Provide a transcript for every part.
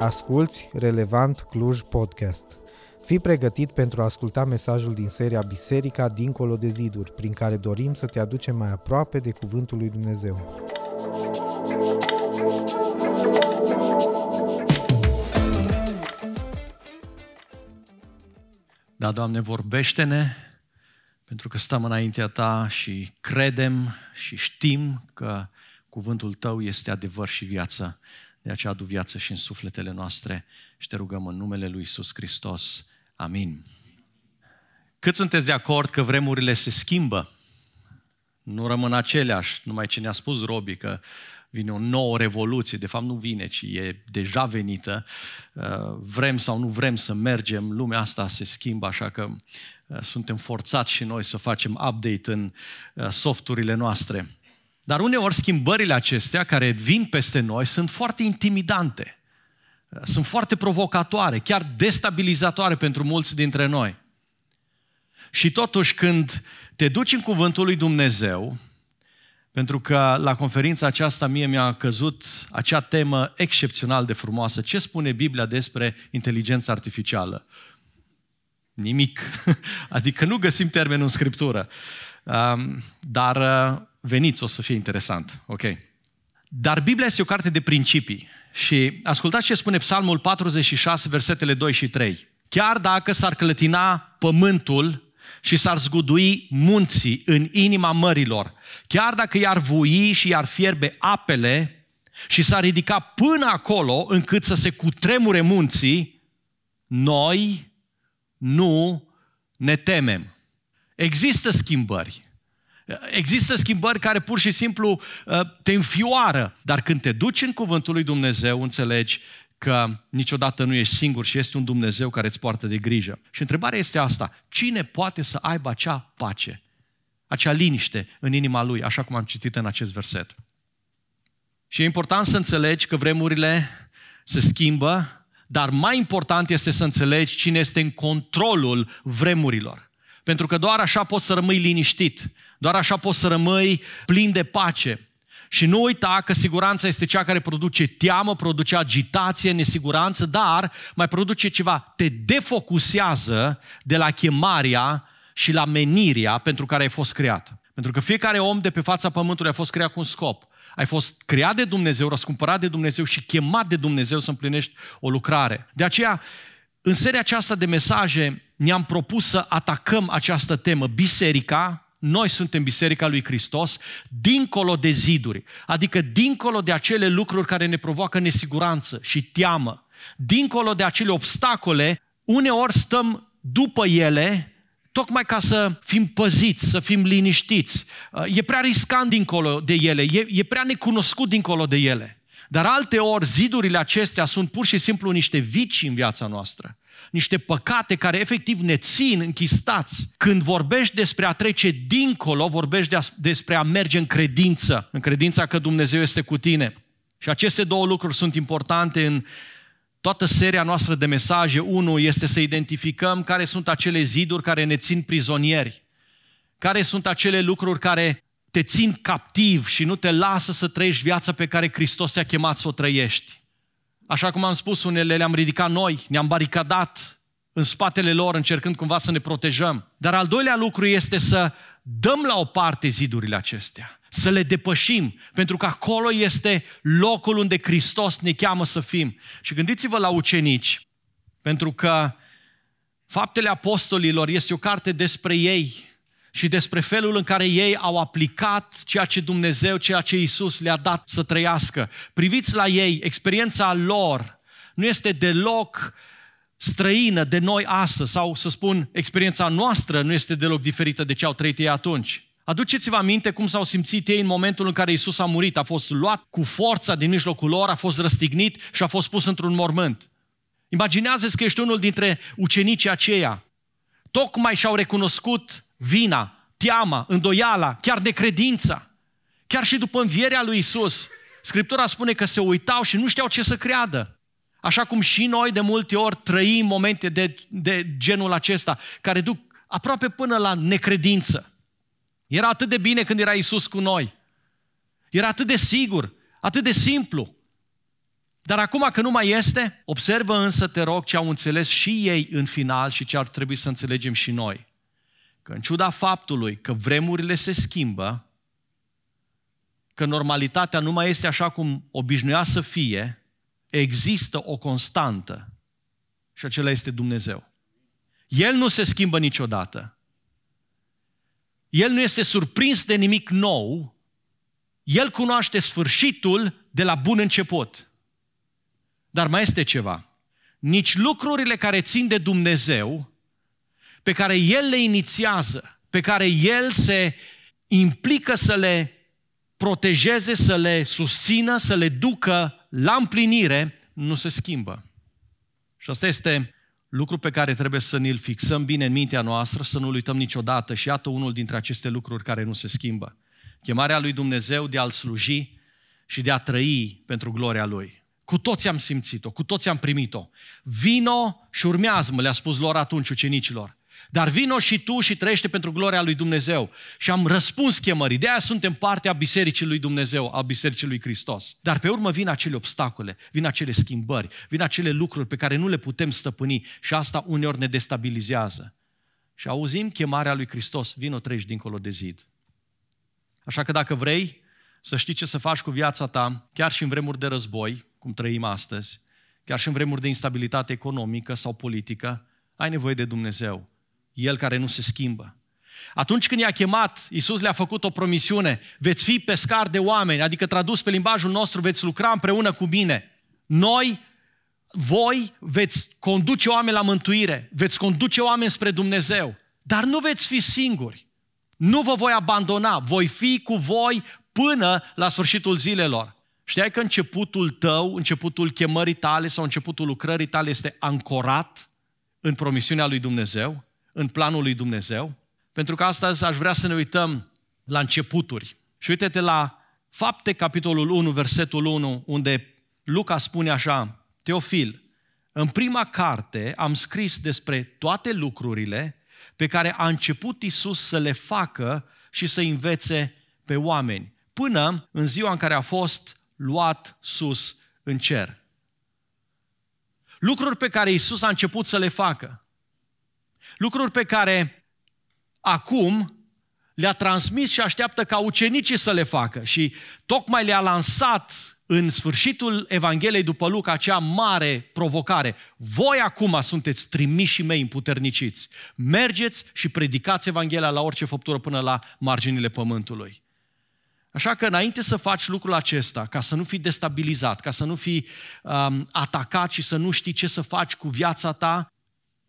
Asculți Relevant Cluj Podcast. Fii pregătit pentru a asculta mesajul din seria Biserica dincolo de ziduri, prin care dorim să te aducem mai aproape de Cuvântul lui Dumnezeu. Da, Doamne, vorbește-ne, pentru că stăm înaintea Ta și credem și știm că cuvântul Tău este adevăr și viață. De aceea adu viață și în sufletele noastre și te rugăm în numele Lui Iisus Hristos. Amin. Cât sunteți de acord că vremurile se schimbă? Nu rămân aceleași, numai ce ne-a spus Robi că vine o nouă revoluție, de fapt nu vine, ci e deja venită. Uh, vrem sau nu vrem să mergem, lumea asta se schimbă, așa că uh, suntem forțați și noi să facem update în uh, softurile noastre. Dar uneori schimbările acestea care vin peste noi sunt foarte intimidante, sunt foarte provocatoare, chiar destabilizatoare pentru mulți dintre noi. Și totuși când te duci în cuvântul lui Dumnezeu, pentru că la conferința aceasta mie mi-a căzut acea temă excepțional de frumoasă. Ce spune Biblia despre inteligența artificială? Nimic. Adică nu găsim termenul în Scriptură. Dar uh, veniți, o să fie interesant. Ok. Dar Biblia este o carte de principii. Și ascultați ce spune Psalmul 46, versetele 2 și 3. Chiar dacă s-ar clătina pământul și s-ar zgudui munții în inima mărilor, chiar dacă i-ar vui și i-ar fierbe apele și s-ar ridica până acolo încât să se cutremure munții, noi nu ne temem. Există schimbări. Există schimbări care pur și simplu uh, te înfioară, dar când te duci în cuvântul lui Dumnezeu, înțelegi că niciodată nu ești singur și este un Dumnezeu care îți poartă de grijă. Și întrebarea este asta, cine poate să aibă acea pace, acea liniște în inima lui, așa cum am citit în acest verset? Și e important să înțelegi că vremurile se schimbă, dar mai important este să înțelegi cine este în controlul vremurilor. Pentru că doar așa poți să rămâi liniștit, doar așa poți să rămâi plin de pace. Și nu uita că siguranța este cea care produce teamă, produce agitație, nesiguranță, dar mai produce ceva, te defocusează de la chemarea și la menirea pentru care ai fost creat. Pentru că fiecare om de pe fața pământului a fost creat cu un scop. Ai fost creat de Dumnezeu, răscumpărat de Dumnezeu și chemat de Dumnezeu să împlinești o lucrare. De aceea, în seria aceasta de mesaje, ne-am propus să atacăm această temă, biserica, noi suntem Biserica lui Hristos, dincolo de ziduri, adică dincolo de acele lucruri care ne provoacă nesiguranță și teamă, dincolo de acele obstacole, uneori stăm după ele, tocmai ca să fim păziți, să fim liniștiți. E prea riscant dincolo de ele, e, e prea necunoscut dincolo de ele. Dar alte ori zidurile acestea sunt pur și simplu niște vici în viața noastră niște păcate care efectiv ne țin închistați. Când vorbești despre a trece dincolo, vorbești despre a merge în credință, în credința că Dumnezeu este cu tine. Și aceste două lucruri sunt importante în toată seria noastră de mesaje. Unul este să identificăm care sunt acele ziduri care ne țin prizonieri, care sunt acele lucruri care te țin captiv și nu te lasă să trăiești viața pe care Hristos te-a chemat să o trăiești. Așa cum am spus, unele le-am ridicat noi, ne-am baricadat în spatele lor, încercând cumva să ne protejăm. Dar al doilea lucru este să dăm la o parte zidurile acestea, să le depășim, pentru că acolo este locul unde Hristos ne cheamă să fim. Și gândiți-vă la ucenici, pentru că Faptele Apostolilor este o carte despre ei, și despre felul în care ei au aplicat ceea ce Dumnezeu, ceea ce Isus le-a dat să trăiască. Priviți la ei, experiența lor nu este deloc străină de noi astăzi, sau să spun, experiența noastră nu este deloc diferită de ce au trăit ei atunci. Aduceți-vă aminte cum s-au simțit ei în momentul în care Isus a murit, a fost luat cu forța din mijlocul lor, a fost răstignit și a fost pus într-un mormânt. Imaginează-ți că ești unul dintre ucenicii aceia. Tocmai și-au recunoscut vina, teama, îndoiala, chiar necredința. Chiar și după învierea lui Isus, Scriptura spune că se uitau și nu știau ce să creadă. Așa cum și noi de multe ori trăim momente de, de genul acesta, care duc aproape până la necredință. Era atât de bine când era Isus cu noi. Era atât de sigur, atât de simplu. Dar acum că nu mai este, observă însă, te rog, ce au înțeles și ei în final și ce ar trebui să înțelegem și noi. Că în ciuda faptului că vremurile se schimbă, că normalitatea nu mai este așa cum obișnuia să fie, există o constantă și acela este Dumnezeu. El nu se schimbă niciodată. El nu este surprins de nimic nou. El cunoaște sfârșitul de la bun început. Dar mai este ceva. Nici lucrurile care țin de Dumnezeu, pe care El le inițiază, pe care El se implică să le protejeze, să le susțină, să le ducă la împlinire, nu se schimbă. Și asta este lucru pe care trebuie să ne-l fixăm bine în mintea noastră, să nu-l uităm niciodată. Și iată unul dintre aceste lucruri care nu se schimbă. Chemarea lui Dumnezeu de a-L sluji și de a trăi pentru gloria Lui. Cu toți am simțit-o, cu toți am primit-o. Vino și urmează-mă, le-a spus lor atunci ucenicilor. Dar vino și tu și trăiește pentru gloria lui Dumnezeu. Și am răspuns chemării. De aia suntem partea Bisericii lui Dumnezeu, a Bisericii lui Hristos. Dar pe urmă vin acele obstacole, vin acele schimbări, vin acele lucruri pe care nu le putem stăpâni și asta uneori ne destabilizează. Și auzim chemarea lui Hristos, vino treci dincolo de zid. Așa că dacă vrei să știi ce să faci cu viața ta, chiar și în vremuri de război, cum trăim astăzi, chiar și în vremuri de instabilitate economică sau politică, ai nevoie de Dumnezeu. El care nu se schimbă. Atunci când i-a chemat, Iisus le-a făcut o promisiune, veți fi pescar de oameni, adică tradus pe limbajul nostru, veți lucra împreună cu mine. Noi, voi veți conduce oameni la mântuire, veți conduce oameni spre Dumnezeu, dar nu veți fi singuri. Nu vă voi abandona, voi fi cu voi până la sfârșitul zilelor. Știai că începutul tău, începutul chemării tale sau începutul lucrării tale este ancorat în promisiunea lui Dumnezeu? În planul lui Dumnezeu, pentru că astăzi aș vrea să ne uităm la începuturi. Și uite-te la Fapte, capitolul 1, versetul 1, unde Luca spune așa, Teofil, în prima carte am scris despre toate lucrurile pe care a început Isus să le facă și să învețe pe oameni, până în ziua în care a fost luat sus în cer. Lucruri pe care Isus a început să le facă. Lucruri pe care acum le-a transmis și așteaptă ca ucenicii să le facă. Și tocmai le-a lansat în sfârșitul Evangheliei după Luca acea mare provocare. Voi acum sunteți trimișii mei împuterniciți. Mergeți și predicați Evanghelia la orice făptură până la marginile pământului. Așa că înainte să faci lucrul acesta, ca să nu fii destabilizat, ca să nu fii um, atacat și să nu știi ce să faci cu viața ta,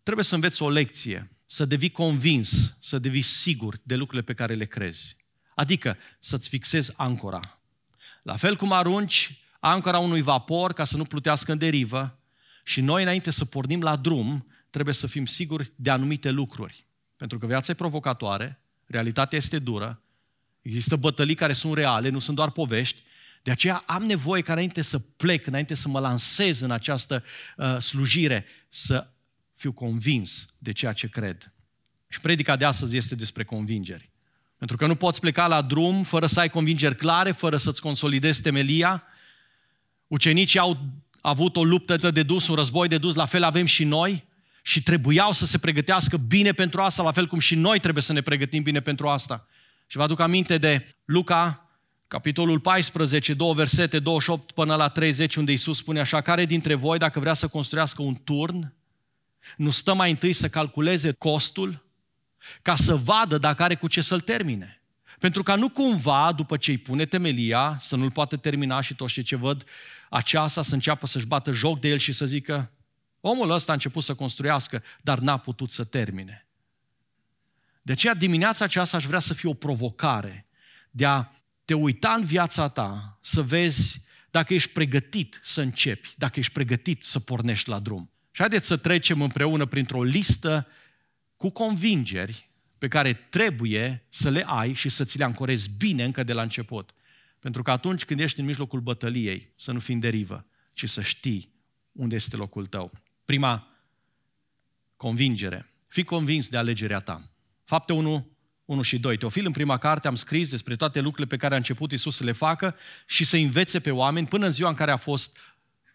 trebuie să înveți o lecție, să devii convins, să devii sigur de lucrurile pe care le crezi. Adică să-ți fixezi ancora. La fel cum arunci ancora unui vapor ca să nu plutească în derivă și noi înainte să pornim la drum trebuie să fim siguri de anumite lucruri. Pentru că viața e provocatoare, realitatea este dură, există bătălii care sunt reale, nu sunt doar povești, de aceea am nevoie ca înainte să plec, înainte să mă lansez în această uh, slujire, să fiu convins de ceea ce cred. Și predica de astăzi este despre convingeri. Pentru că nu poți pleca la drum fără să ai convingeri clare, fără să-ți consolidezi temelia. Ucenicii au avut o luptă de dus, un război de dus, la fel avem și noi și trebuiau să se pregătească bine pentru asta, la fel cum și noi trebuie să ne pregătim bine pentru asta. Și vă aduc aminte de Luca, capitolul 14, două versete, 28 până la 30, unde Iisus spune așa, care dintre voi, dacă vrea să construiască un turn, nu stă mai întâi să calculeze costul ca să vadă dacă are cu ce să-l termine. Pentru ca nu cumva, după ce îi pune temelia, să nu-l poată termina și toți cei ce văd aceasta să înceapă să-și bată joc de el și să zică omul ăsta a început să construiască, dar n-a putut să termine. De aceea dimineața aceasta aș vrea să fie o provocare de a te uita în viața ta, să vezi dacă ești pregătit să începi, dacă ești pregătit să pornești la drum. Și haideți să trecem împreună printr-o listă cu convingeri pe care trebuie să le ai și să ți le ancorezi bine încă de la început. Pentru că atunci când ești în mijlocul bătăliei, să nu fii în derivă, ci să știi unde este locul tău. Prima convingere. Fii convins de alegerea ta. Fapte 1, 1 și 2. Teofil, în prima carte am scris despre toate lucrurile pe care a început Isus să le facă și să învețe pe oameni până în ziua în care a fost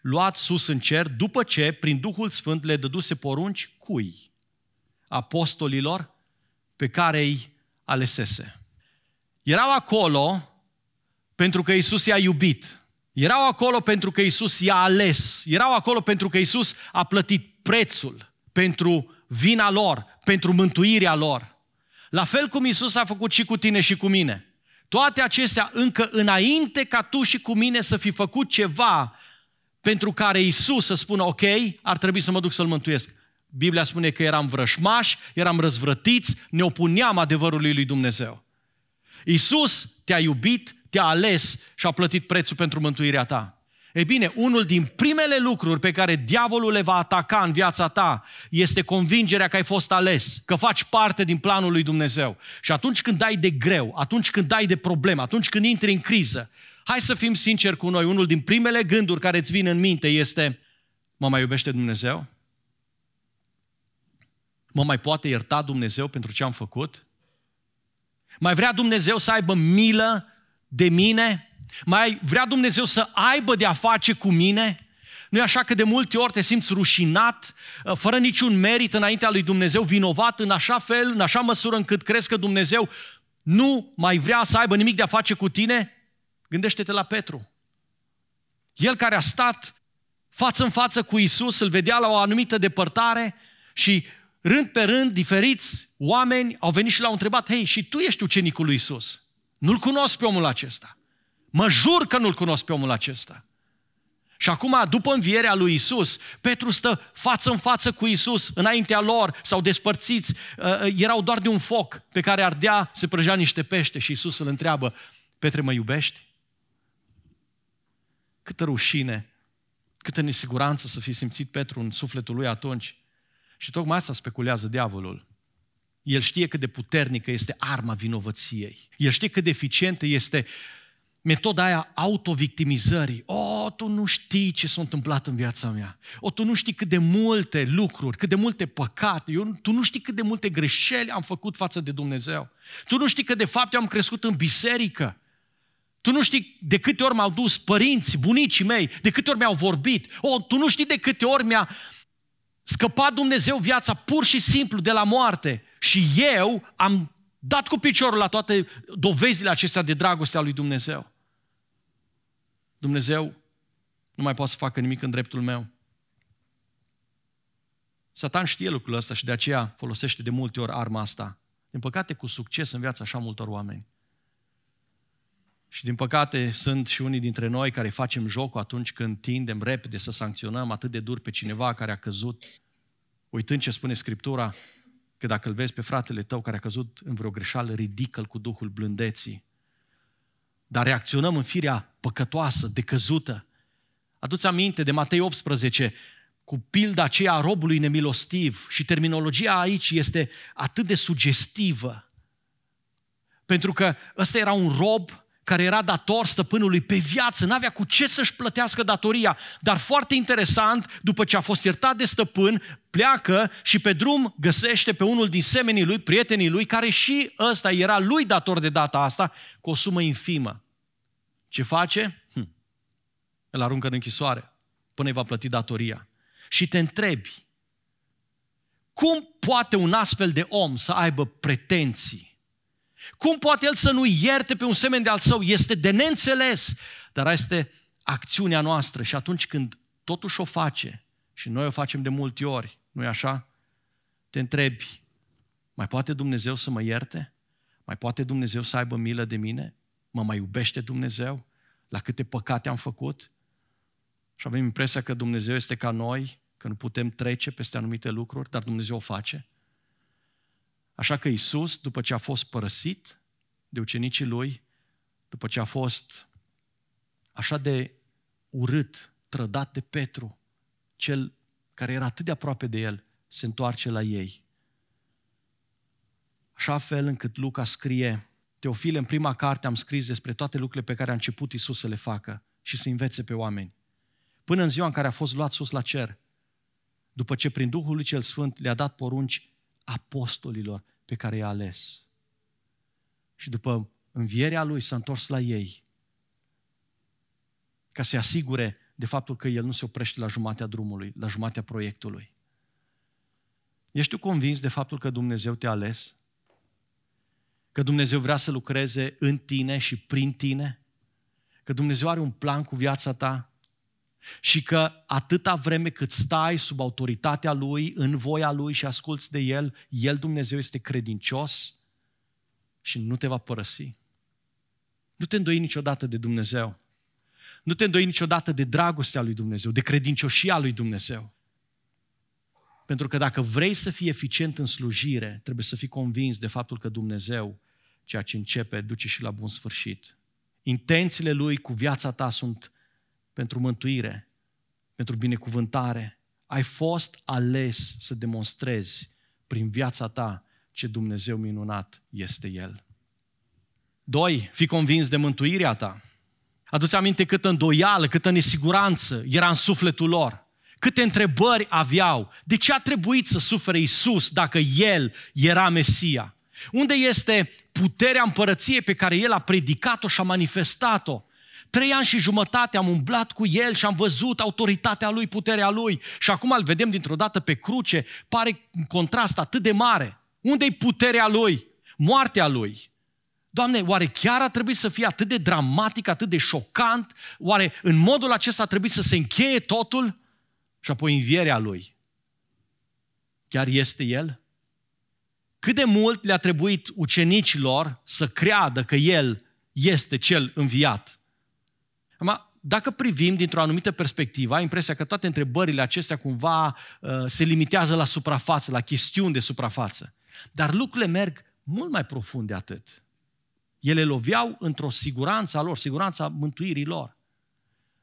luat sus în cer după ce, prin Duhul Sfânt, le dăduse porunci cui? Apostolilor pe care îi alesese. Erau acolo pentru că Isus i-a iubit. Erau acolo pentru că Isus i-a ales. Erau acolo pentru că Isus a plătit prețul pentru vina lor, pentru mântuirea lor. La fel cum Isus a făcut și cu tine și cu mine. Toate acestea încă înainte ca tu și cu mine să fi făcut ceva pentru care Isus să spună, ok, ar trebui să mă duc să-L mântuiesc. Biblia spune că eram vrășmași, eram răzvrătiți, ne opuneam adevărului lui Dumnezeu. Isus te-a iubit, te-a ales și a plătit prețul pentru mântuirea ta. Ei bine, unul din primele lucruri pe care diavolul le va ataca în viața ta este convingerea că ai fost ales, că faci parte din planul lui Dumnezeu. Și atunci când dai de greu, atunci când dai de problemă, atunci când intri în criză, hai să fim sinceri cu noi, unul din primele gânduri care îți vin în minte este, mă mai iubește Dumnezeu? Mă mai poate ierta Dumnezeu pentru ce am făcut? Mai vrea Dumnezeu să aibă milă de mine? Mai vrea Dumnezeu să aibă de a face cu mine? Nu e așa că de multe ori te simți rușinat, uh, fără niciun merit înaintea lui Dumnezeu, vinovat în așa fel, în așa măsură încât crezi că Dumnezeu nu mai vrea să aibă nimic de a face cu tine? Gândește-te la Petru. El care a stat față în față cu Isus, îl vedea la o anumită depărtare și rând pe rând, diferiți oameni au venit și l-au întrebat, hei, și tu ești ucenicul lui Isus? Nu-l cunosc pe omul acesta. Mă jur că nu-l cunosc pe omul acesta. Și acum, după învierea lui Isus, Petru stă față în față cu Isus, înaintea lor, sau despărțiți, uh, uh, erau doar de un foc pe care ardea, se prăjea niște pește și Isus îl întreabă, Petre, mă iubești? Câtă rușine, câtă nesiguranță să fi simțit Petru în sufletul lui atunci. Și tocmai asta speculează diavolul. El știe cât de puternică este arma vinovăției. El știe cât de eficientă este metoda aia autovictimizării. O, tu nu știi ce s-a întâmplat în viața mea. O, tu nu știi cât de multe lucruri, cât de multe păcate, eu, tu nu știi cât de multe greșeli am făcut față de Dumnezeu. Tu nu știi că de fapt eu am crescut în biserică. Tu nu știi de câte ori m-au dus părinții, bunicii mei, de câte ori mi-au vorbit. O, tu nu știi de câte ori mi-a scăpat Dumnezeu viața pur și simplu de la moarte. Și eu am dat cu piciorul la toate dovezile acestea de dragoste a lui Dumnezeu. Dumnezeu nu mai poate să facă nimic în dreptul meu. Satan știe lucrul ăsta și de aceea folosește de multe ori arma asta. Din păcate, cu succes în viața așa multor oameni. Și din păcate sunt și unii dintre noi care facem jocul atunci când tindem repede să sancționăm atât de dur pe cineva care a căzut, uitând ce spune Scriptura, că dacă îl vezi pe fratele tău care a căzut în vreo greșeală, ridică cu Duhul blândeții. Dar reacționăm în firea păcătoasă, decăzută. Aduți aminte de Matei 18, cu pilda aceea a robului nemilostiv și terminologia aici este atât de sugestivă. Pentru că ăsta era un rob care era dator stăpânului pe viață, n-avea cu ce să-și plătească datoria. Dar foarte interesant, după ce a fost iertat de stăpân, pleacă și pe drum găsește pe unul din semenii lui, prietenii lui, care și ăsta era lui dator de data asta, cu o sumă infimă. Ce face? Hm. Îl aruncă în închisoare până îi va plăti datoria. Și te întrebi, cum poate un astfel de om să aibă pretenții cum poate el să nu ierte pe un semen de al său? Este de neînțeles. Dar este acțiunea noastră și atunci când totuși o face, și noi o facem de multe ori, nu e așa? Te întrebi, mai poate Dumnezeu să mă ierte? Mai poate Dumnezeu să aibă milă de mine? Mă mai iubește Dumnezeu? La câte păcate am făcut? Și avem impresia că Dumnezeu este ca noi, că nu putem trece peste anumite lucruri, dar Dumnezeu o face. Așa că Isus, după ce a fost părăsit de ucenicii lui, după ce a fost așa de urât, trădat de Petru, cel care era atât de aproape de el, se întoarce la ei. Așa fel încât Luca scrie, Teofile, în prima carte am scris despre toate lucrurile pe care a început Isus să le facă și să învețe pe oameni. Până în ziua în care a fost luat sus la cer, după ce prin Duhul lui cel Sfânt le-a dat porunci apostolilor pe care i-a ales. Și după învierea lui s-a întors la ei ca să-i asigure de faptul că El nu se oprește la jumatea drumului, la jumatea proiectului. Ești tu convins de faptul că Dumnezeu te-a ales? Că Dumnezeu vrea să lucreze în tine și prin tine? Că Dumnezeu are un plan cu viața ta? Și că atâta vreme cât stai sub autoritatea Lui, în voia Lui și asculți de El, El, Dumnezeu, este credincios și nu te va părăsi. Nu te îndoi niciodată de Dumnezeu. Nu te îndoi niciodată de dragostea lui Dumnezeu, de credincioșia lui Dumnezeu. Pentru că dacă vrei să fii eficient în slujire, trebuie să fii convins de faptul că Dumnezeu, ceea ce începe, duce și la bun sfârșit. Intențiile Lui cu viața ta sunt pentru mântuire, pentru binecuvântare. Ai fost ales să demonstrezi prin viața ta ce Dumnezeu minunat este El. Doi, fii convins de mântuirea ta. Adu-ți aminte câtă îndoială, câtă nesiguranță era în sufletul lor. Câte întrebări aveau. De ce a trebuit să sufere Isus dacă El era Mesia? Unde este puterea împărăției pe care El a predicat-o și a manifestat-o? Trei ani și jumătate am umblat cu El și am văzut autoritatea Lui, puterea Lui și acum îl vedem dintr-o dată pe cruce. Pare un contrast atât de mare. Unde-i puterea Lui? Moartea Lui. Doamne, oare chiar a trebuit să fie atât de dramatic, atât de șocant? Oare în modul acesta a trebuit să se încheie totul? Și apoi învierea Lui. Chiar este El? Cât de mult le-a trebuit ucenicilor să creadă că El este Cel înviat? Acum, dacă privim dintr-o anumită perspectivă, ai impresia că toate întrebările acestea cumva uh, se limitează la suprafață, la chestiuni de suprafață. Dar lucrurile merg mult mai profund de atât. Ele loveau într-o siguranță a lor, siguranța mântuirii lor.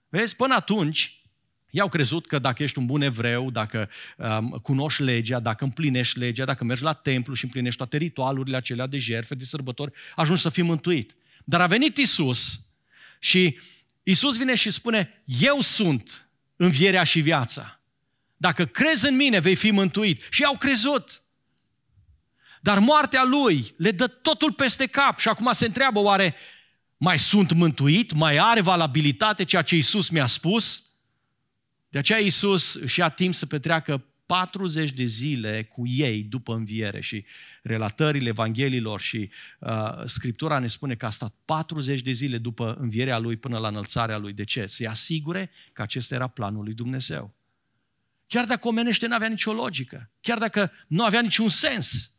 Vezi, până atunci, i-au crezut că dacă ești un bun evreu, dacă um, cunoști legea, dacă împlinești legea, dacă mergi la templu și împlinești toate ritualurile acelea de jertfe, de sărbători, ajungi să fii mântuit. Dar a venit Isus și Isus vine și spune, eu sunt învierea și viața. Dacă crezi în mine, vei fi mântuit. Și au crezut. Dar moartea lui le dă totul peste cap și acum se întreabă oare mai sunt mântuit? Mai are valabilitate ceea ce Isus mi-a spus? De aceea Isus își ia timp să petreacă 40 de zile cu ei după înviere și relatările Evanghelilor și uh, Scriptura ne spune că a stat 40 de zile după învierea lui până la înălțarea lui. De ce? Să-i asigure că acesta era planul lui Dumnezeu. Chiar dacă omenește nu avea nicio logică, chiar dacă nu avea niciun sens.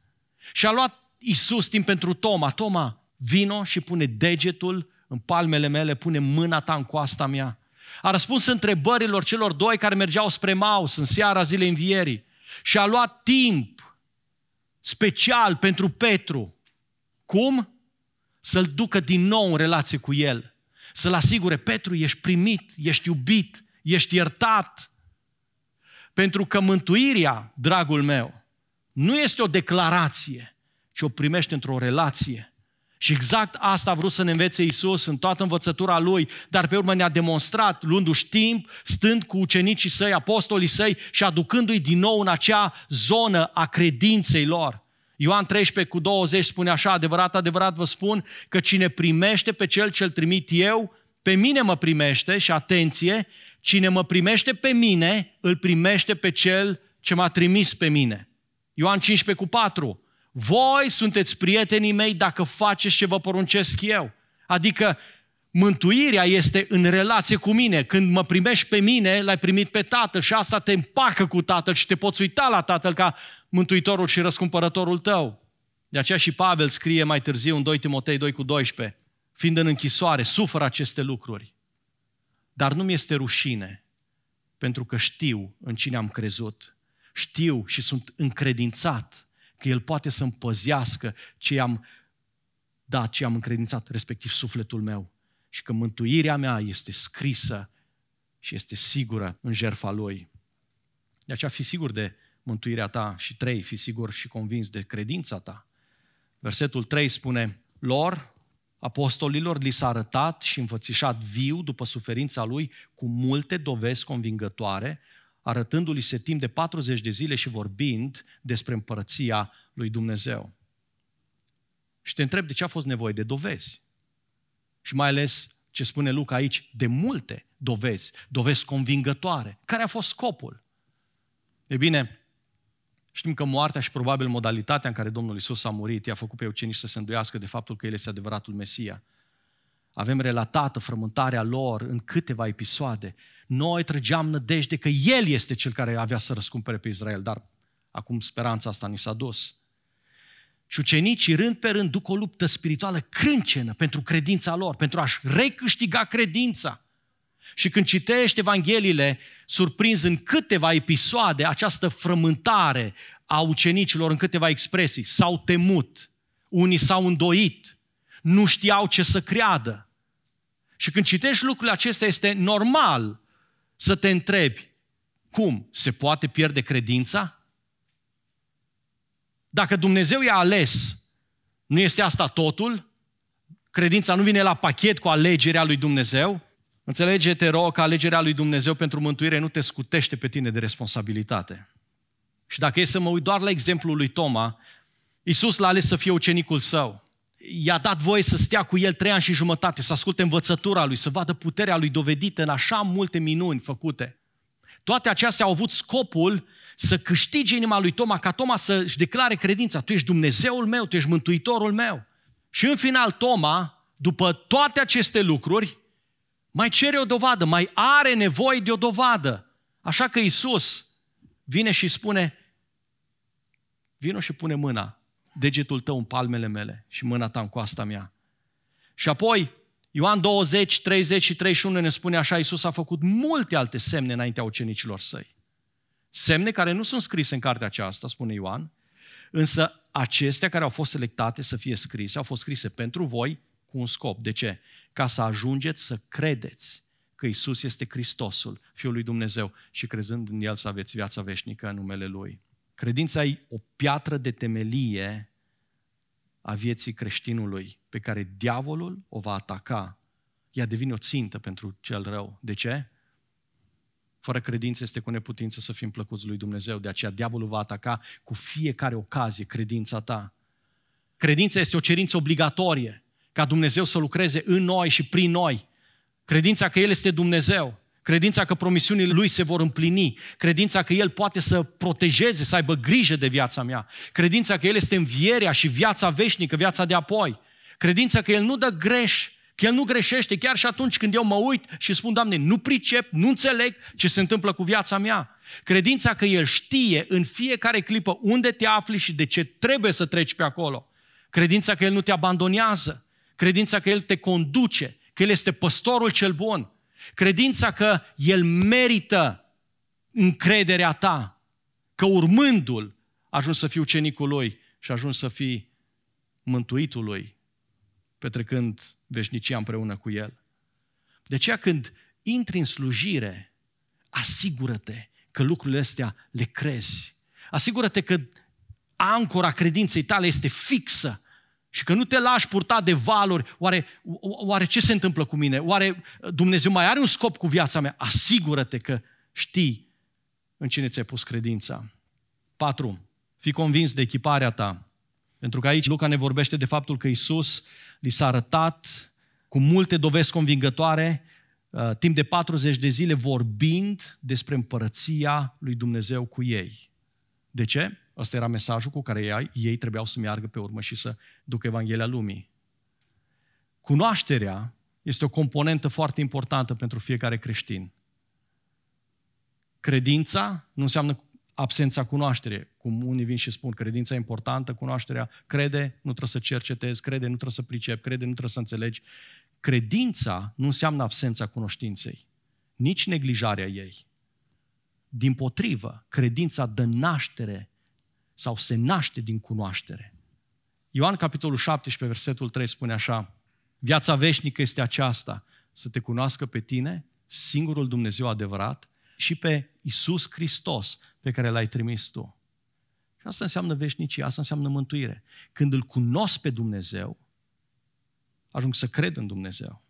Și a luat Isus timp pentru Toma. Toma, vino și pune degetul în palmele mele, pune mâna ta în coasta mea. A răspuns întrebărilor celor doi care mergeau spre Maus în seara zilei învierii. Și a luat timp special pentru Petru. Cum? Să-l ducă din nou în relație cu el. Să-l asigure, Petru, ești primit, ești iubit, ești iertat. Pentru că mântuirea, dragul meu, nu este o declarație, ci o primește într-o relație. Și exact asta a vrut să ne învețe Isus în toată învățătura Lui, dar pe urmă ne-a demonstrat, luându-și timp, stând cu ucenicii săi, apostolii săi și aducându-i din nou în acea zonă a credinței lor. Ioan 13 cu 20 spune așa, adevărat, adevărat vă spun că cine primește pe cel ce-l trimit eu, pe mine mă primește și atenție, cine mă primește pe mine, îl primește pe cel ce m-a trimis pe mine. Ioan 15 cu 4. Voi sunteți prietenii mei dacă faceți ce vă poruncesc eu. Adică mântuirea este în relație cu mine. Când mă primești pe mine, l-ai primit pe Tatăl și asta te împacă cu Tatăl și te poți uita la Tatăl ca Mântuitorul și Răscumpărătorul tău. De aceea și Pavel scrie mai târziu în 2 Timotei 2 cu 12, fiind în închisoare, suferă aceste lucruri. Dar nu mi este rușine, pentru că știu în cine am crezut știu și sunt încredințat că El poate să împăzească ce am dat, ce am încredințat, respectiv sufletul meu. Și că mântuirea mea este scrisă și este sigură în jertfa Lui. De aceea fi sigur de mântuirea ta și trei, fi sigur și convins de credința ta. Versetul 3 spune, lor, apostolilor, li s-a arătat și înfățișat viu după suferința lui cu multe dovezi convingătoare, arătându-li se timp de 40 de zile și vorbind despre împărăția lui Dumnezeu. Și te întreb de ce a fost nevoie de dovezi. Și mai ales ce spune Luca aici, de multe dovezi, dovezi convingătoare. Care a fost scopul? E bine, știm că moartea și probabil modalitatea în care Domnul Isus a murit i-a făcut pe ucenici să se îndoiască de faptul că El este adevăratul Mesia. Avem relatată frământarea lor în câteva episoade. Noi trăgeam nădejde că El este Cel care avea să răscumpere pe Israel, dar acum speranța asta ni s-a dus. Și ucenicii, rând pe rând, duc o luptă spirituală crâncenă pentru credința lor, pentru a-și recâștiga credința. Și când citești Evangheliile, surprins în câteva episoade această frământare a ucenicilor în câteva expresii, s-au temut, unii s-au îndoit, nu știau ce să creadă. Și când citești lucrurile acestea, este normal să te întrebi, cum? Se poate pierde credința? Dacă Dumnezeu i-a ales, nu este asta totul? Credința nu vine la pachet cu alegerea lui Dumnezeu? Înțelege, te rog, că alegerea lui Dumnezeu pentru mântuire nu te scutește pe tine de responsabilitate. Și dacă e să mă uit doar la exemplul lui Toma, Iisus l-a ales să fie ucenicul său. I-a dat voie să stea cu el trei ani și jumătate, să asculte învățătura lui, să vadă puterea lui dovedită în așa multe minuni făcute. Toate acestea au avut scopul să câștige inima lui Toma, ca Toma să-și declare credința. Tu ești Dumnezeul meu, tu ești Mântuitorul meu. Și în final Toma, după toate aceste lucruri, mai cere o dovadă, mai are nevoie de o dovadă. Așa că Isus vine și spune, vino și pune mâna, degetul tău în palmele mele și mâna ta în coasta mea. Și apoi, Ioan 20, 30 și 31 ne spune așa, Isus a făcut multe alte semne înaintea ucenicilor săi. Semne care nu sunt scrise în cartea aceasta, spune Ioan, însă acestea care au fost selectate să fie scrise, au fost scrise pentru voi cu un scop. De ce? Ca să ajungeți să credeți că Isus este Hristosul, Fiul lui Dumnezeu și crezând în El să aveți viața veșnică în numele Lui. Credința e o piatră de temelie a vieții creștinului pe care diavolul o va ataca. Ea devine o țintă pentru cel rău. De ce? Fără credință este cu neputință să fim plăcuți lui Dumnezeu. De aceea diavolul va ataca cu fiecare ocazie credința ta. Credința este o cerință obligatorie ca Dumnezeu să lucreze în noi și prin noi. Credința că El este Dumnezeu. Credința că promisiunile Lui se vor împlini. Credința că El poate să protejeze, să aibă grijă de viața mea. Credința că El este învierea și viața veșnică, viața de apoi. Credința că El nu dă greș, că El nu greșește chiar și atunci când eu mă uit și spun, Doamne, nu pricep, nu înțeleg ce se întâmplă cu viața mea. Credința că El știe în fiecare clipă unde te afli și de ce trebuie să treci pe acolo. Credința că El nu te abandonează. Credința că El te conduce, că El este păstorul cel bun. Credința că El merită încrederea ta, că urmându-L ajungi să fii ucenicul Lui și ajungi să fii mântuitul Lui, petrecând veșnicia împreună cu El. De aceea când intri în slujire, asigură-te că lucrurile astea le crezi. Asigură-te că ancora credinței tale este fixă și că nu te lași purta de valuri, oare, oare ce se întâmplă cu mine? Oare Dumnezeu mai are un scop cu viața mea? Asigură-te că știi în cine ți-ai pus credința. 4. Fii convins de echiparea ta. Pentru că aici Luca ne vorbește de faptul că Isus li s-a arătat cu multe dovezi convingătoare, uh, timp de 40 de zile vorbind despre împărăția lui Dumnezeu cu ei. De ce? Ăsta era mesajul cu care ei trebuiau să meargă pe urmă și să ducă Evanghelia lumii. Cunoașterea este o componentă foarte importantă pentru fiecare creștin. Credința nu înseamnă absența cunoașterii. Cum unii vin și spun, credința e importantă, cunoașterea, crede, nu trebuie să cercetezi, crede, nu trebuie să pricep, crede, nu trebuie să înțelegi. Credința nu înseamnă absența cunoștinței, nici neglijarea ei. Din potrivă, credința dă naștere sau se naște din cunoaștere. Ioan, capitolul 17, versetul 3 spune așa, Viața veșnică este aceasta, să te cunoască pe tine, singurul Dumnezeu adevărat, și pe Isus Hristos pe care l-ai trimis tu. Și asta înseamnă veșnicie, asta înseamnă mântuire. Când îl cunosc pe Dumnezeu, ajung să cred în Dumnezeu.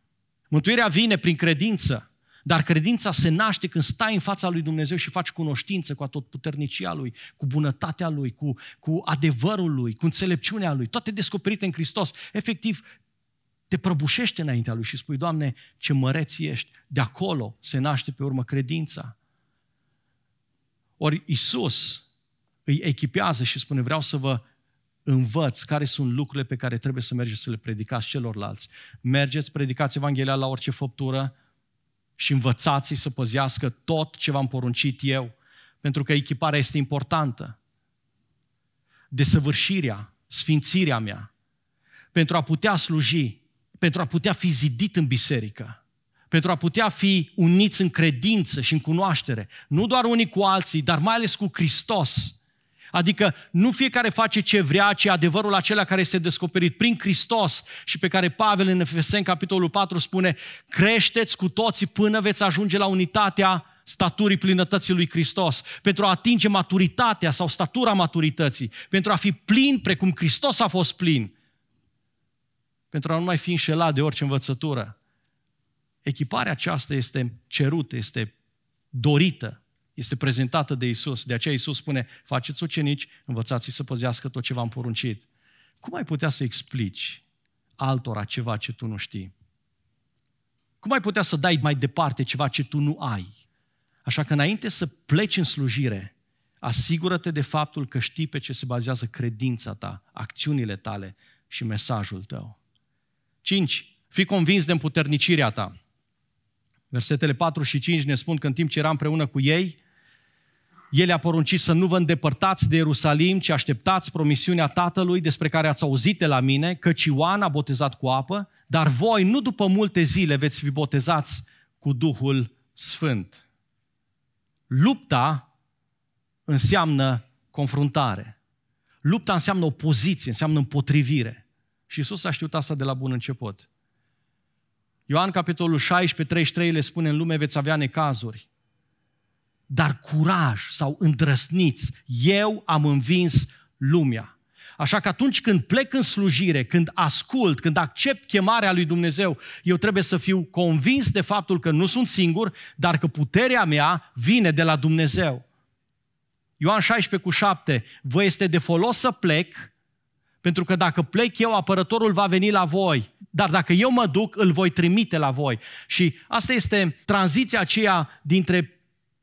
Mântuirea vine prin credință. Dar credința se naște când stai în fața lui Dumnezeu și faci cunoștință cu puternicia lui, cu bunătatea lui, cu, cu adevărul lui, cu înțelepciunea lui, toate descoperite în Hristos. Efectiv, te prăbușește înaintea Lui și spui, Doamne, ce măreț ești. De acolo se naște pe urmă credința. Ori Isus îi echipează și spune, vreau să vă învăț care sunt lucrurile pe care trebuie să mergeți să le predicați celorlalți. Mergeți, predicați Evanghelia la orice făptură și învățați să păzească tot ce v-am poruncit eu, pentru că echiparea este importantă. Desăvârșirea, sfințirea mea, pentru a putea sluji, pentru a putea fi zidit în biserică, pentru a putea fi uniți în credință și în cunoaștere, nu doar unii cu alții, dar mai ales cu Hristos, Adică nu fiecare face ce vrea, ci adevărul acela care este descoperit prin Hristos și pe care Pavel în Efeseni, capitolul 4, spune creșteți cu toții până veți ajunge la unitatea staturii plinătății lui Hristos, pentru a atinge maturitatea sau statura maturității, pentru a fi plin precum Hristos a fost plin, pentru a nu mai fi înșelat de orice învățătură. Echiparea aceasta este cerută, este dorită este prezentată de Isus. De aceea Isus spune, faceți ucenici, învățați să păzească tot ce v-am poruncit. Cum ai putea să explici altora ceva ce tu nu știi? Cum ai putea să dai mai departe ceva ce tu nu ai? Așa că înainte să pleci în slujire, asigură-te de faptul că știi pe ce se bazează credința ta, acțiunile tale și mesajul tău. 5. Fii convins de împuternicirea ta. Versetele 4 și 5 ne spun că în timp ce era împreună cu ei, el a poruncit să nu vă îndepărtați de Ierusalim, ci așteptați promisiunea Tatălui despre care ați auzit de la mine, căci Ioan a botezat cu apă, dar voi nu după multe zile veți fi botezați cu Duhul Sfânt. Lupta înseamnă confruntare. Lupta înseamnă opoziție, înseamnă împotrivire. Și Isus a știut asta de la bun început. Ioan, capitolul 16, 33, le spune, în lume veți avea necazuri dar curaj sau îndrăsniți. Eu am învins lumea. Așa că atunci când plec în slujire, când ascult, când accept chemarea lui Dumnezeu, eu trebuie să fiu convins de faptul că nu sunt singur, dar că puterea mea vine de la Dumnezeu. Ioan 16 cu 7, vă este de folos să plec, pentru că dacă plec eu, apărătorul va veni la voi. Dar dacă eu mă duc, îl voi trimite la voi. Și asta este tranziția aceea dintre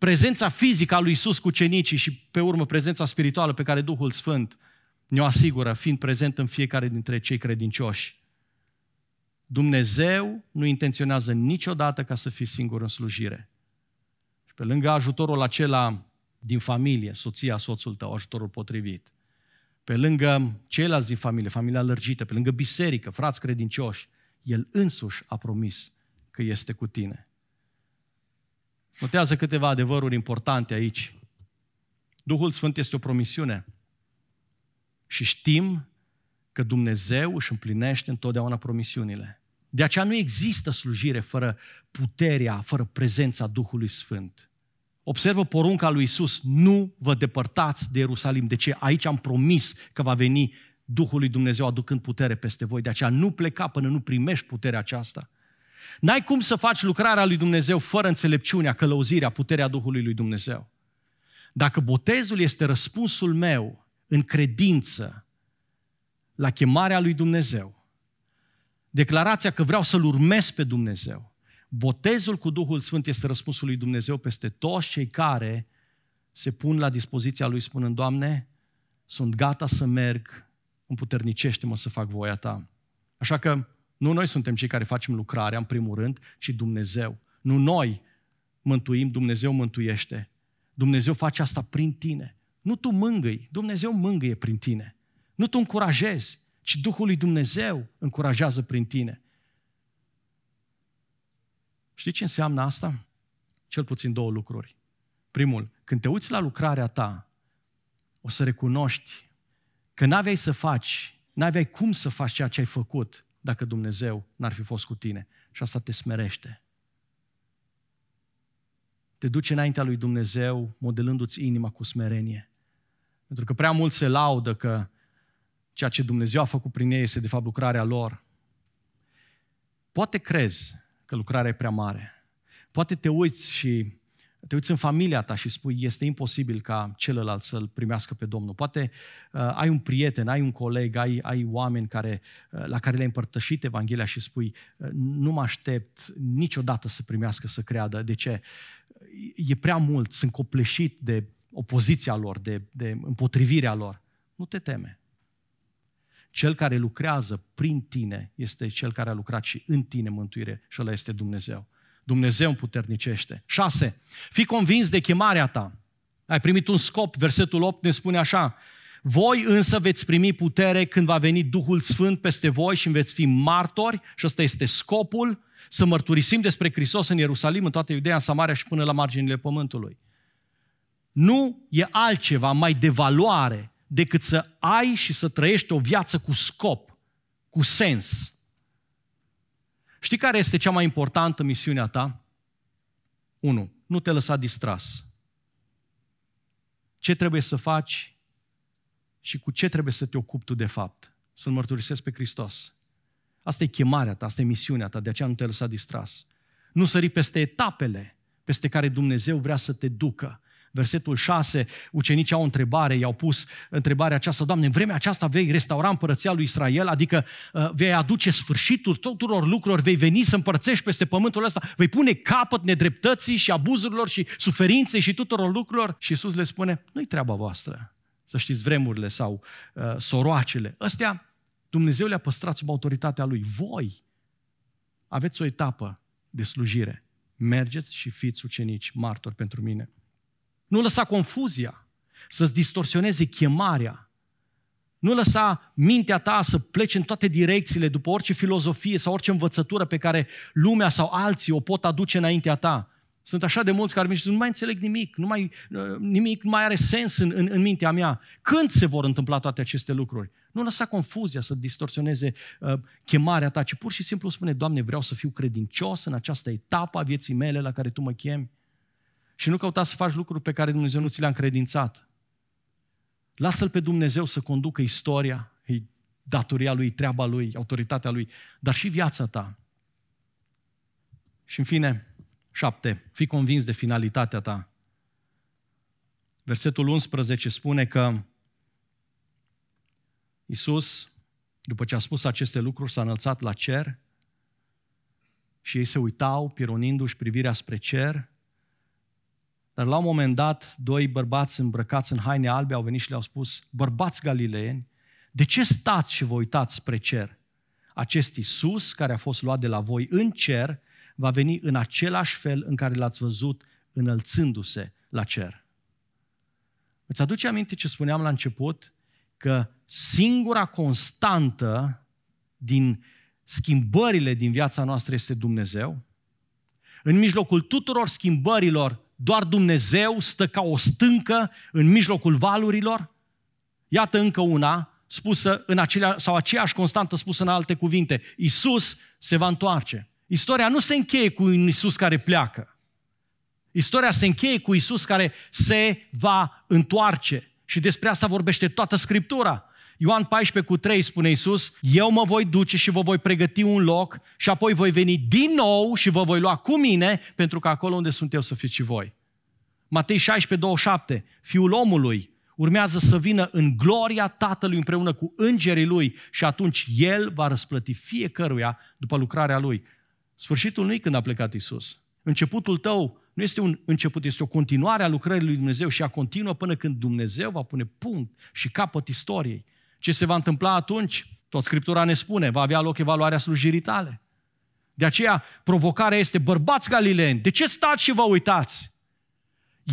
prezența fizică a lui Isus cu cenicii și pe urmă prezența spirituală pe care Duhul Sfânt ne-o asigură, fiind prezent în fiecare dintre cei credincioși. Dumnezeu nu intenționează niciodată ca să fii singur în slujire. Și pe lângă ajutorul acela din familie, soția, soțul tău, ajutorul potrivit, pe lângă ceilalți din familie, familia lărgită, pe lângă biserică, frați credincioși, El însuși a promis că este cu tine. Notează câteva adevăruri importante aici. Duhul Sfânt este o promisiune. Și știm că Dumnezeu își împlinește întotdeauna promisiunile. De aceea nu există slujire fără puterea, fără prezența Duhului Sfânt. Observă porunca lui Isus, nu vă depărtați de Ierusalim. De ce? Aici am promis că va veni Duhul lui Dumnezeu aducând putere peste voi. De aceea nu pleca până nu primești puterea aceasta. N-ai cum să faci lucrarea lui Dumnezeu fără înțelepciunea, călăuzirea, puterea Duhului lui Dumnezeu. Dacă botezul este răspunsul meu în credință la chemarea lui Dumnezeu, declarația că vreau să-L urmez pe Dumnezeu, botezul cu Duhul Sfânt este răspunsul lui Dumnezeu peste toți cei care se pun la dispoziția Lui spunând, Doamne, sunt gata să merg, împuternicește-mă să fac voia Ta. Așa că nu noi suntem cei care facem lucrarea, în primul rând, ci Dumnezeu. Nu noi mântuim, Dumnezeu mântuiește. Dumnezeu face asta prin tine. Nu tu mângâi, Dumnezeu mângâie prin tine. Nu tu încurajezi, ci Duhul lui Dumnezeu încurajează prin tine. Știi ce înseamnă asta? Cel puțin două lucruri. Primul, când te uiți la lucrarea ta, o să recunoști că n-aveai să faci, n-aveai cum să faci ceea ce ai făcut dacă Dumnezeu n-ar fi fost cu tine. Și asta te smerește. Te duce înaintea lui Dumnezeu modelându-ți inima cu smerenie. Pentru că prea mult se laudă că ceea ce Dumnezeu a făcut prin ei este de fapt lucrarea lor. Poate crezi că lucrarea e prea mare. Poate te uiți și te uiți în familia ta și spui, este imposibil ca celălalt să-L primească pe Domnul. Poate uh, ai un prieten, ai un coleg, ai, ai oameni care, uh, la care le-ai împărtășit Evanghelia și spui, uh, nu mă aștept niciodată să primească, să creadă. De ce? E prea mult, sunt copleșit de opoziția lor, de, de împotrivirea lor. Nu te teme. Cel care lucrează prin tine este cel care a lucrat și în tine mântuire și ăla este Dumnezeu. Dumnezeu împuternicește. 6. Fii convins de chemarea ta. Ai primit un scop, versetul 8 ne spune așa, voi însă veți primi putere când va veni Duhul Sfânt peste voi și veți fi martori, și ăsta este scopul, să mărturisim despre Hristos în Ierusalim, în toată Iudeea, în Samaria și până la marginile pământului. Nu e altceva mai de valoare decât să ai și să trăiești o viață cu scop, cu sens. Știi care este cea mai importantă misiunea ta? 1. Nu te lăsa distras. Ce trebuie să faci și cu ce trebuie să te ocupi tu de fapt? Să-L mărturisesc pe Hristos. Asta e chemarea ta, asta e misiunea ta, de aceea nu te lăsa distras. Nu sări peste etapele peste care Dumnezeu vrea să te ducă versetul 6, ucenicii au o întrebare, i-au pus întrebarea aceasta, Doamne, în vremea aceasta vei restaura împărăția lui Israel, adică uh, vei aduce sfârșitul tuturor lucrurilor, vei veni să împărțești peste pământul ăsta, vei pune capăt nedreptății și abuzurilor și suferinței și tuturor lucrurilor. Și Iisus le spune, nu-i treaba voastră să știți vremurile sau uh, soroacele. Astea Dumnezeu le-a păstrat sub autoritatea Lui. Voi aveți o etapă de slujire. Mergeți și fiți ucenici, martori pentru mine. Nu lăsa confuzia să-ți distorsioneze chemarea. Nu lăsa mintea ta să plece în toate direcțiile după orice filozofie sau orice învățătură pe care lumea sau alții o pot aduce înaintea ta. Sunt așa de mulți care mi zic, nu mai înțeleg nimic, nu mai, nimic nu mai are sens în, în, în mintea mea. Când se vor întâmpla toate aceste lucruri? Nu lăsa confuzia să distorsioneze uh, chemarea ta, ci pur și simplu spune, Doamne, vreau să fiu credincios în această etapă a vieții mele la care Tu mă chemi. Și nu căuta să faci lucruri pe care Dumnezeu nu ți le-a încredințat. Lasă-L pe Dumnezeu să conducă istoria, e datoria Lui, treaba Lui, autoritatea Lui, dar și viața ta. Și în fine, șapte, fii convins de finalitatea ta. Versetul 11 spune că Isus, după ce a spus aceste lucruri, s-a înălțat la cer și ei se uitau, pironindu-și privirea spre cer dar la un moment dat, doi bărbați îmbrăcați în haine albe au venit și le-au spus, bărbați galileeni, de ce stați și vă uitați spre cer? Acest Iisus, care a fost luat de la voi în cer, va veni în același fel în care l-ați văzut înălțându-se la cer. Îți aduce aminte ce spuneam la început? Că singura constantă din schimbările din viața noastră este Dumnezeu? În mijlocul tuturor schimbărilor doar Dumnezeu stă ca o stâncă în mijlocul valurilor? Iată încă una spusă în acelea, sau aceeași constantă spusă în alte cuvinte. Isus se va întoarce. Istoria nu se încheie cu un Isus care pleacă. Istoria se încheie cu Isus care se va întoarce. Și despre asta vorbește toată Scriptura. Ioan 14 cu 3 spune Iisus, eu mă voi duce și vă voi pregăti un loc și apoi voi veni din nou și vă voi lua cu mine pentru că acolo unde sunt eu să fiți și voi. Matei 16, 27, Fiul omului urmează să vină în gloria Tatălui împreună cu îngerii lui și atunci El va răsplăti fiecăruia după lucrarea lui. Sfârșitul nu e când a plecat Isus. Începutul tău nu este un început, este o continuare a lucrării lui Dumnezeu și a continuă până când Dumnezeu va pune punct și capăt istoriei. Ce se va întâmpla atunci? Tot Scriptura ne spune, va avea loc evaluarea slujirii tale. De aceea, provocarea este, bărbați galileni, de ce stați și vă uitați?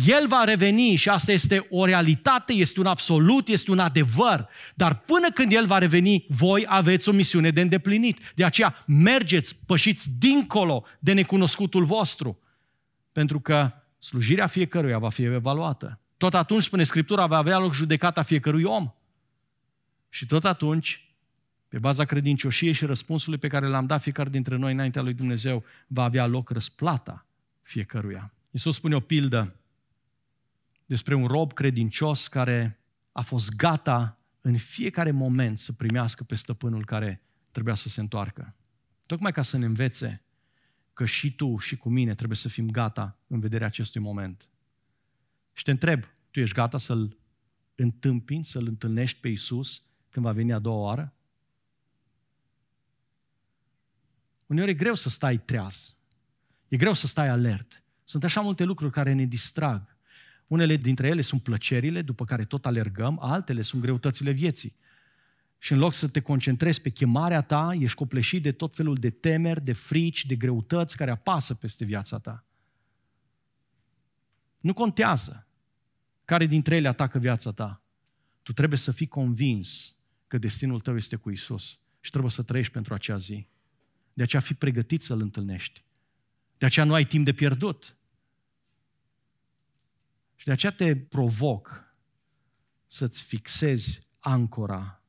El va reveni și asta este o realitate, este un absolut, este un adevăr. Dar până când El va reveni, voi aveți o misiune de îndeplinit. De aceea mergeți, pășiți dincolo de necunoscutul vostru. Pentru că slujirea fiecăruia va fi evaluată. Tot atunci, spune Scriptura, va avea loc judecata fiecărui om. Și tot atunci, pe baza credincioșiei și răspunsului pe care l-am dat fiecare dintre noi înaintea lui Dumnezeu, va avea loc răsplata fiecăruia. Iisus spune o pildă despre un rob credincios care a fost gata în fiecare moment să primească pe stăpânul care trebuia să se întoarcă. Tocmai ca să ne învețe că și tu și cu mine trebuie să fim gata în vederea acestui moment. Și te întreb, tu ești gata să-L întâmpinți, să-L întâlnești pe Isus când va veni a doua oară? Uneori e greu să stai treaz. E greu să stai alert. Sunt așa multe lucruri care ne distrag. Unele dintre ele sunt plăcerile după care tot alergăm, altele sunt greutățile vieții. Și în loc să te concentrezi pe chemarea ta, ești copleșit de tot felul de temeri, de frici, de greutăți care apasă peste viața ta. Nu contează care dintre ele atacă viața ta. Tu trebuie să fii convins că destinul tău este cu Isus și trebuie să trăiești pentru acea zi. De aceea fi pregătit să-L întâlnești. De aceea nu ai timp de pierdut. Și de aceea te provoc să-ți fixezi ancora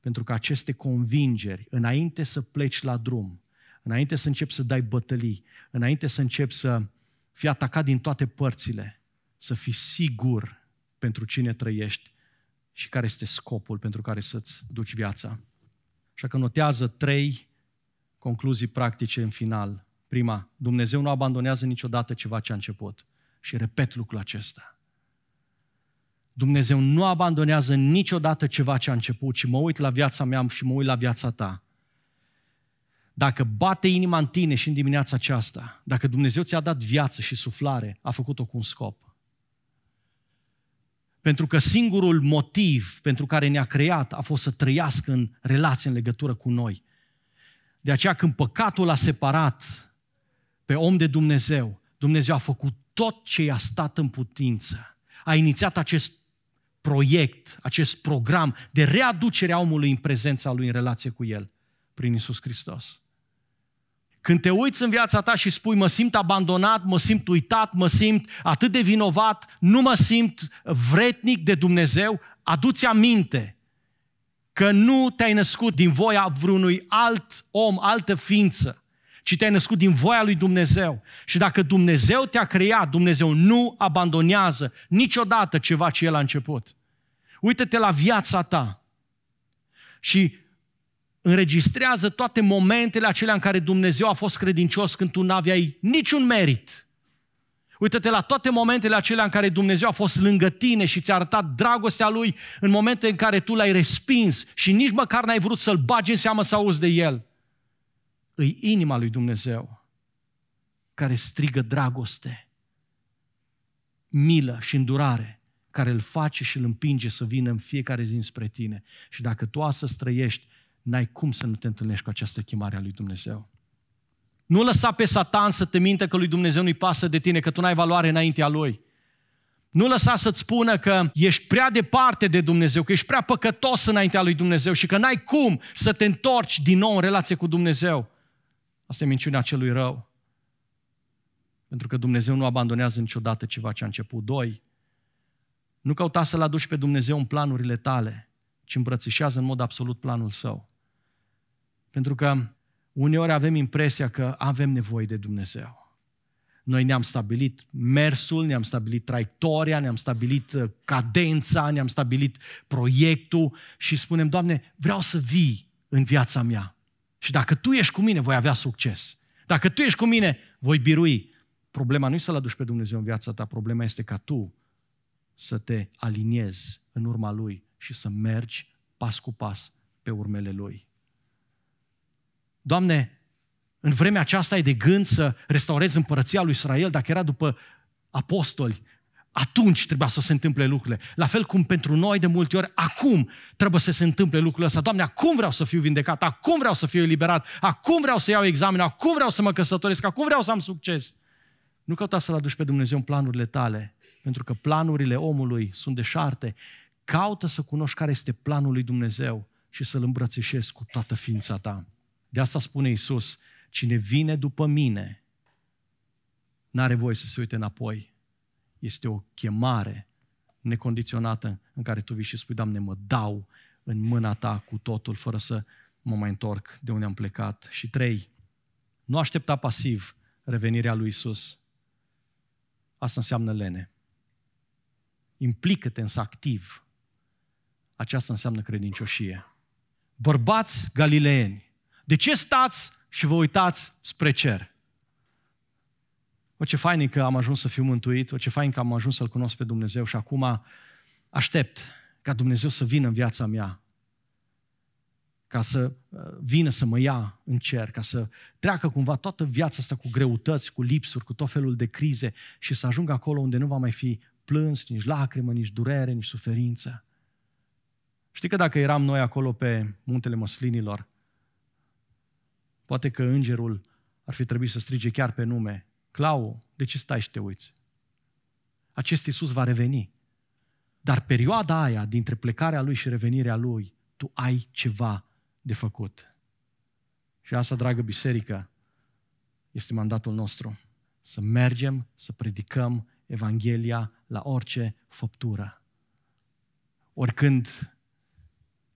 pentru că aceste convingeri, înainte să pleci la drum, înainte să începi să dai bătălii, înainte să începi să fii atacat din toate părțile, să fii sigur pentru cine trăiești și care este scopul pentru care să-ți duci viața. Așa că notează trei concluzii practice în final. Prima, Dumnezeu nu abandonează niciodată ceva ce a început. Și repet lucrul acesta. Dumnezeu nu abandonează niciodată ceva ce a început, ci mă uit la viața mea și mă uit la viața ta. Dacă bate inima în tine și în dimineața aceasta, dacă Dumnezeu ți-a dat viață și suflare, a făcut-o cu un scop. Pentru că singurul motiv pentru care ne-a creat a fost să trăiască în relație, în legătură cu noi. De aceea când păcatul a separat pe om de Dumnezeu, Dumnezeu a făcut tot ce i-a stat în putință. A inițiat acest proiect, acest program de readucere a omului în prezența lui, în relație cu el, prin Isus Hristos. Când te uiți în viața ta și spui, mă simt abandonat, mă simt uitat, mă simt atât de vinovat, nu mă simt vretnic de Dumnezeu, aduți aminte că nu te-ai născut din voia vreunui alt om, altă ființă, ci te-ai născut din voia lui Dumnezeu. Și dacă Dumnezeu te-a creat, Dumnezeu nu abandonează niciodată ceva ce El a început. Uită-te la viața ta și înregistrează toate momentele acelea în care Dumnezeu a fost credincios când tu n-aveai niciun merit. Uită-te la toate momentele acelea în care Dumnezeu a fost lângă tine și ți-a arătat dragostea Lui în momente în care tu l-ai respins și nici măcar n-ai vrut să-L bagi în seamă să auzi de El îi inima lui Dumnezeu care strigă dragoste, milă și îndurare, care îl face și îl împinge să vină în fiecare zi spre tine. Și dacă tu astăzi trăiești, n-ai cum să nu te întâlnești cu această chemare a lui Dumnezeu. Nu lăsa pe Satan să te minte că lui Dumnezeu nu-i pasă de tine, că tu n-ai valoare înaintea lui. Nu lăsa să-ți spună că ești prea departe de Dumnezeu, că ești prea păcătos înaintea lui Dumnezeu și că n-ai cum să te întorci din nou în relație cu Dumnezeu. Asta e minciunea celui rău. Pentru că Dumnezeu nu abandonează niciodată ceva ce a început. Doi, nu căuta să-L aduci pe Dumnezeu în planurile tale, ci îmbrățișează în mod absolut planul Său. Pentru că uneori avem impresia că avem nevoie de Dumnezeu. Noi ne-am stabilit mersul, ne-am stabilit traiectoria, ne-am stabilit uh, cadența, ne-am stabilit proiectul și spunem, Doamne, vreau să vii în viața mea. Și dacă tu ești cu mine, voi avea succes. Dacă tu ești cu mine, voi birui. Problema nu e să-L aduci pe Dumnezeu în viața ta, problema este ca tu să te aliniezi în urma Lui și să mergi pas cu pas pe urmele Lui. Doamne, în vremea aceasta ai de gând să restaurezi împărăția lui Israel, dacă era după apostoli, atunci trebuia să se întâmple lucrurile. La fel cum pentru noi de multe ori, acum trebuie să se întâmple lucrurile astea. Doamne, acum vreau să fiu vindecat, acum vreau să fiu eliberat, acum vreau să iau examenul, acum vreau să mă căsătoresc, acum vreau să am succes. Nu căuta să-L aduci pe Dumnezeu în planurile tale, pentru că planurile omului sunt deșarte. Caută să cunoști care este planul lui Dumnezeu și să-L îmbrățișezi cu toată ființa ta. De asta spune Isus, cine vine după mine, n-are voie să se uite înapoi, este o chemare necondiționată în care tu vii și spui, Doamne, mă dau în mâna Ta cu totul, fără să mă mai întorc de unde am plecat. Și trei, nu aștepta pasiv revenirea lui Isus. Asta înseamnă lene. Implică-te însă activ. Aceasta înseamnă credincioșie. Bărbați galileeni, de ce stați și vă uitați spre cer? O ce fain e că am ajuns să fiu mântuit, o ce fain că am ajuns să-L cunosc pe Dumnezeu și acum aștept ca Dumnezeu să vină în viața mea, ca să uh, vină să mă ia în cer, ca să treacă cumva toată viața asta cu greutăți, cu lipsuri, cu tot felul de crize și să ajung acolo unde nu va mai fi plâns, nici lacrimă, nici durere, nici suferință. Știi că dacă eram noi acolo pe muntele măslinilor, poate că îngerul ar fi trebuit să strige chiar pe nume, Clau, de ce stai și te uiți? Acest Iisus va reveni. Dar perioada aia, dintre plecarea Lui și revenirea Lui, tu ai ceva de făcut. Și asta, dragă biserică, este mandatul nostru. Să mergem, să predicăm Evanghelia la orice făptură. Oricând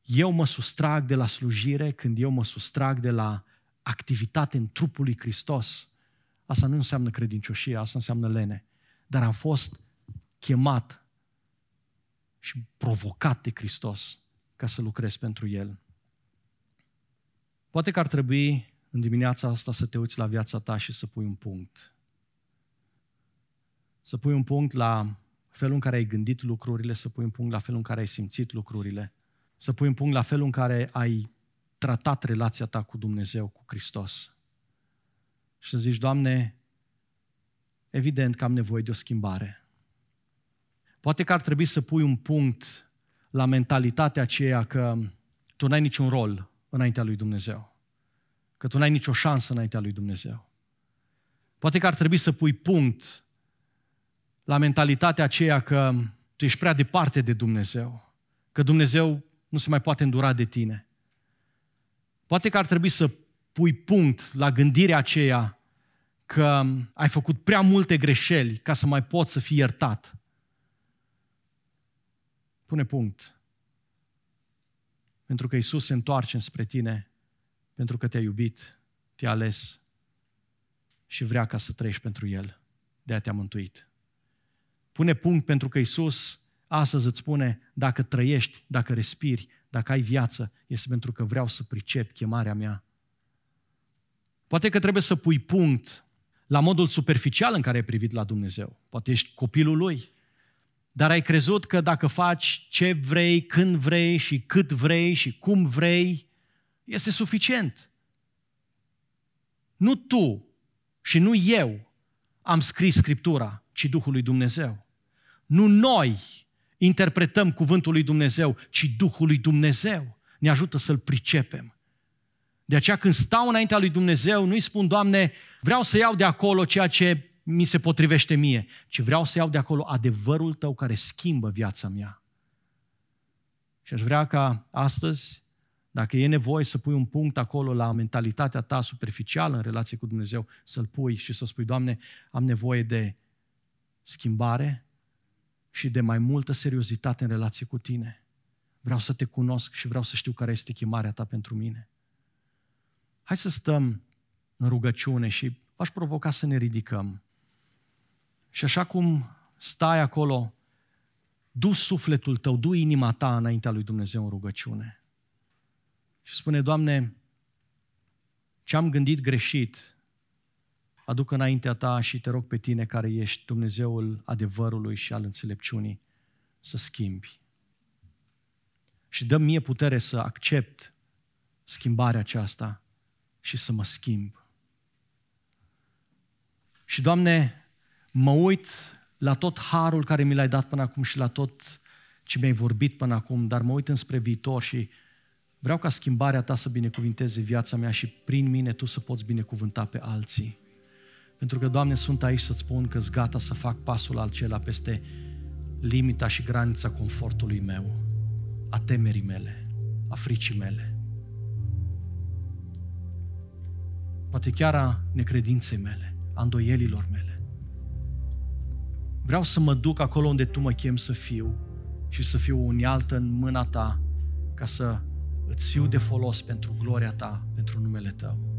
eu mă sustrag de la slujire, când eu mă sustrag de la activitate în trupul lui Hristos, asta nu înseamnă credincioșie, asta înseamnă lene. Dar am fost chemat și provocat de Hristos ca să lucrez pentru El. Poate că ar trebui în dimineața asta să te uiți la viața ta și să pui un punct. Să pui un punct la felul în care ai gândit lucrurile, să pui un punct la felul în care ai simțit lucrurile, să pui un punct la felul în care ai tratat relația ta cu Dumnezeu, cu Hristos. Și să zici, Doamne, evident că am nevoie de o schimbare. Poate că ar trebui să pui un punct la mentalitatea aceea că tu n-ai niciun rol înaintea lui Dumnezeu. Că tu n-ai nicio șansă înaintea lui Dumnezeu. Poate că ar trebui să pui punct la mentalitatea aceea că tu ești prea departe de Dumnezeu. Că Dumnezeu nu se mai poate îndura de tine. Poate că ar trebui să pui punct la gândirea aceea că ai făcut prea multe greșeli ca să mai poți să fii iertat. Pune punct. Pentru că Isus se întoarce spre tine, pentru că te-a iubit, te-a ales și vrea ca să trăiești pentru El. De a te-a mântuit. Pune punct pentru că Isus astăzi îți spune, dacă trăiești, dacă respiri, dacă ai viață, este pentru că vreau să pricep chemarea mea. Poate că trebuie să pui punct la modul superficial în care ai privit la Dumnezeu. Poate ești copilul Lui, dar ai crezut că dacă faci ce vrei, când vrei și cât vrei și cum vrei, este suficient. Nu tu și nu eu am scris Scriptura, ci Duhul lui Dumnezeu. Nu noi interpretăm cuvântul lui Dumnezeu, ci Duhul lui Dumnezeu ne ajută să-l pricepem. De aceea când stau înaintea lui Dumnezeu, nu-i spun, Doamne, vreau să iau de acolo ceea ce mi se potrivește mie, ci vreau să iau de acolo adevărul tău care schimbă viața mea. Și aș vrea ca astăzi, dacă e nevoie să pui un punct acolo la mentalitatea ta superficială în relație cu Dumnezeu, să-l pui și să spui, Doamne, am nevoie de schimbare și de mai multă seriozitate în relație cu tine. Vreau să te cunosc și vreau să știu care este chemarea ta pentru mine. Hai să stăm în rugăciune și v-aș provoca să ne ridicăm. Și așa cum stai acolo, du sufletul tău, du inima ta înaintea lui Dumnezeu în rugăciune. Și spune, Doamne, ce am gândit greșit, aduc înaintea ta și te rog pe tine care ești Dumnezeul adevărului și al înțelepciunii să schimbi. Și dă mie putere să accept schimbarea aceasta și să mă schimb. Și, Doamne, mă uit la tot harul care mi l-ai dat până acum și la tot ce mi-ai vorbit până acum, dar mă uit înspre viitor și vreau ca schimbarea ta să binecuvinteze viața mea și prin mine tu să poți binecuvânta pe alții. Pentru că, Doamne, sunt aici să-ți spun că-s gata să fac pasul acela peste limita și granița confortului meu, a temerii mele, a fricii mele. Poate chiar a necredinței mele, a îndoielilor mele. Vreau să mă duc acolo unde Tu mă chem să fiu și să fiu o unealtă în mâna Ta ca să îți fiu de folos pentru gloria Ta, pentru numele Tău.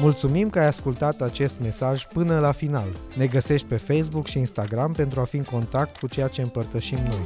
Mulțumim că ai ascultat acest mesaj până la final. Ne găsești pe Facebook și Instagram pentru a fi în contact cu ceea ce împărtășim noi.